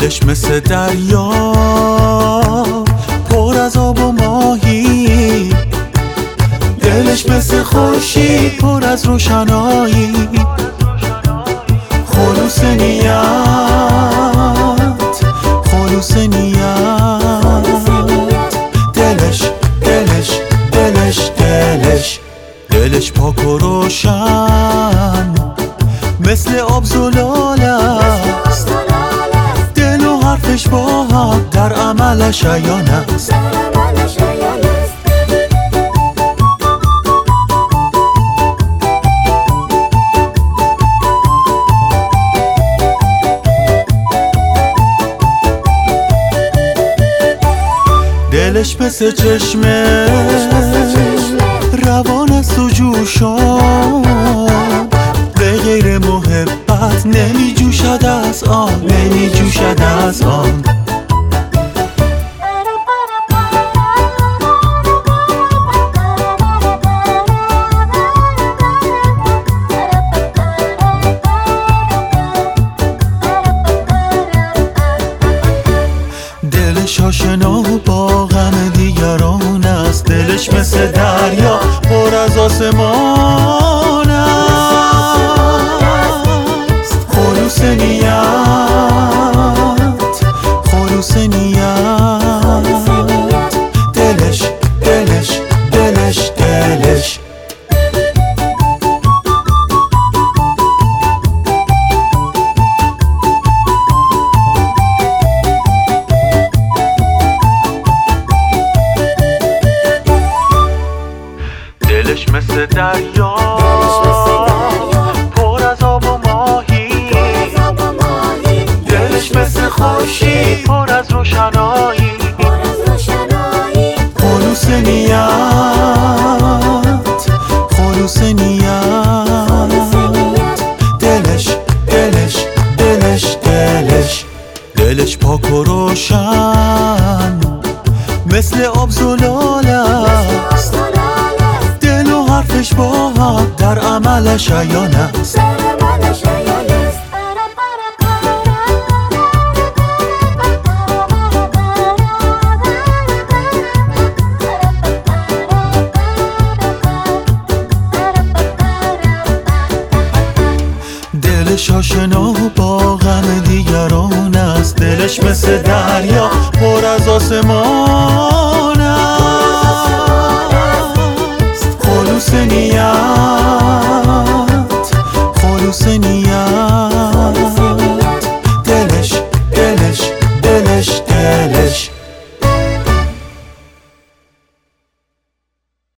دلش مثل دریا پر از آب و ماهی. دلش مثل خورشید پر از روشنایی. خلوص نیت خلوص نیت. دلش دلش دلش دلش. دلش پاک و روشن مثل آب زلال است دل حرفش با هم در عملش عیان است. دلش مثل چشمه روان است و جوشان. به غیر محبت نمی جوشد از آن نمی جوشد از آن. آشنا با غم دیگران است. دلش مثل دریا پر از آسمان. دلش مثل دریا. پر از آب و ماهی. دلش مثل خورشید. پر از روشنایی. خلوص نیت. خلوص نیت. دلش دلش دلش دلش. دلش پاک و روشن. مثل آب زلال است. حرفش با هم در عملش عیان است. دلش آشنا با غم دیگران است. دلش مثل دریا پر از آسمان.